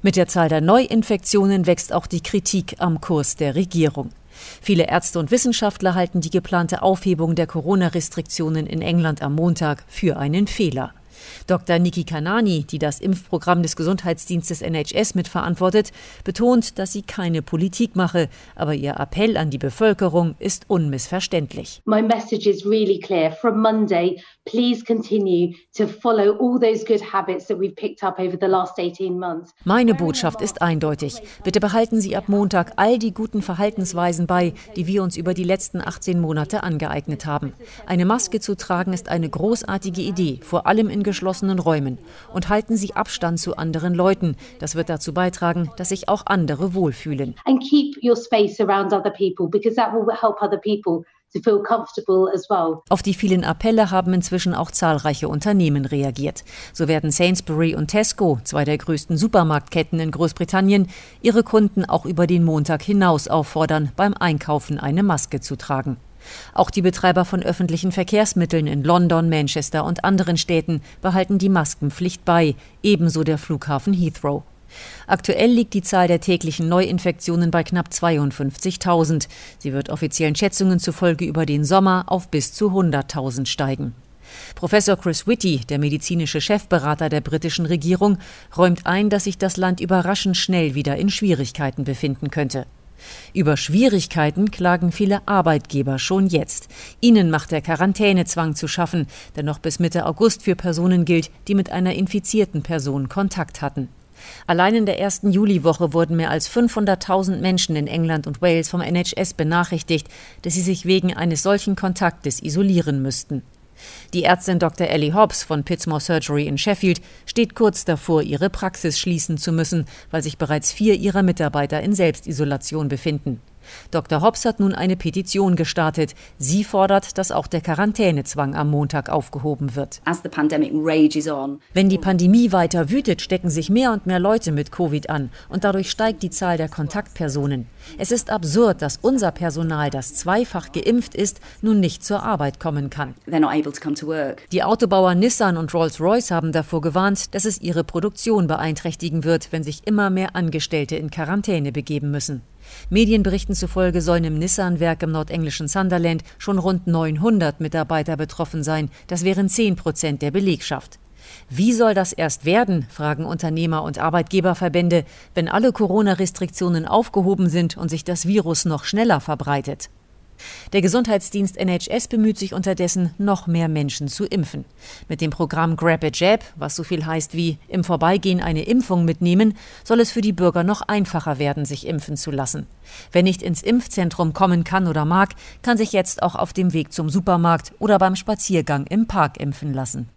Mit der Zahl der Neuinfektionen wächst auch die Kritik am Kurs der Regierung. Viele Ärzte und Wissenschaftler halten die geplante Aufhebung der Corona-Restriktionen in England am Montag für einen Fehler. Dr. Niki Kanani, die das Impfprogramm des Gesundheitsdienstes NHS mitverantwortet, betont, dass sie keine Politik mache, aber ihr Appell an die Bevölkerung ist unmissverständlich. My message is really clear. From Monday, please continue to follow all those good habits that we've picked up over the last 18 months. Meine Botschaft ist eindeutig. Bitte behalten Sie ab Montag all die guten Verhaltensweisen bei, die wir uns über die letzten 18 Monate angeeignet haben. Eine Maske zu tragen ist eine großartige Idee, vor allem in geschlossenen Räumen. Und halten Sie Abstand zu anderen Leuten. Das wird dazu beitragen, dass sich auch andere wohlfühlen. And keep your space around other people because that will help other people auf die vielen Appelle haben inzwischen auch zahlreiche Unternehmen reagiert. So werden Sainsbury und Tesco, zwei der größten Supermarktketten in Großbritannien, ihre Kunden auch über den Montag hinaus auffordern, beim Einkaufen eine Maske zu tragen. Auch die Betreiber von öffentlichen Verkehrsmitteln in London, Manchester und anderen Städten behalten die Maskenpflicht bei, ebenso der Flughafen Heathrow. Aktuell liegt die Zahl der täglichen Neuinfektionen bei knapp 52.000. Sie wird offiziellen Schätzungen zufolge über den Sommer auf bis zu 100.000 steigen. Professor Chris Whitty, der medizinische Chefberater der britischen Regierung, räumt ein, dass sich das Land überraschend schnell wieder in Schwierigkeiten befinden könnte. Über Schwierigkeiten klagen viele Arbeitgeber schon jetzt. Ihnen macht der Quarantänezwang zu schaffen, der noch bis Mitte August für Personen gilt, die mit einer infizierten Person Kontakt hatten. Allein in der ersten Juliwoche wurden mehr als 500.000 Menschen in England und Wales vom NHS benachrichtigt, dass sie sich wegen eines solchen Kontaktes isolieren müssten. Die Ärztin Dr. Ellie Hobbs von Pittsmore Surgery in Sheffield steht kurz davor, ihre Praxis schließen zu müssen, weil sich bereits vier ihrer Mitarbeiter in Selbstisolation befinden. Dr. Hobbs hat nun eine Petition gestartet. Sie fordert, dass auch der Quarantänezwang am Montag aufgehoben wird. Wenn die Pandemie weiter wütet, stecken sich mehr und mehr Leute mit Covid an und dadurch steigt die Zahl der Kontaktpersonen. Es ist absurd, dass unser Personal, das zweifach geimpft ist, nun nicht zur Arbeit kommen kann. Die Autobauer Nissan und Rolls-Royce haben davor gewarnt, dass es ihre Produktion beeinträchtigen wird, wenn sich immer mehr Angestellte in Quarantäne begeben müssen. Medienberichten zufolge sollen im Nissan-Werk im nordenglischen Sunderland schon rund 900 Mitarbeiter betroffen sein. Das wären 10 Prozent der Belegschaft. Wie soll das erst werden, fragen Unternehmer und Arbeitgeberverbände, wenn alle Corona-Restriktionen aufgehoben sind und sich das Virus noch schneller verbreitet? Der Gesundheitsdienst NHS bemüht sich unterdessen, noch mehr Menschen zu impfen. Mit dem Programm Grab a Jab, was so viel heißt wie im Vorbeigehen eine Impfung mitnehmen, soll es für die Bürger noch einfacher werden, sich impfen zu lassen. Wer nicht ins Impfzentrum kommen kann oder mag, kann sich jetzt auch auf dem Weg zum Supermarkt oder beim Spaziergang im Park impfen lassen.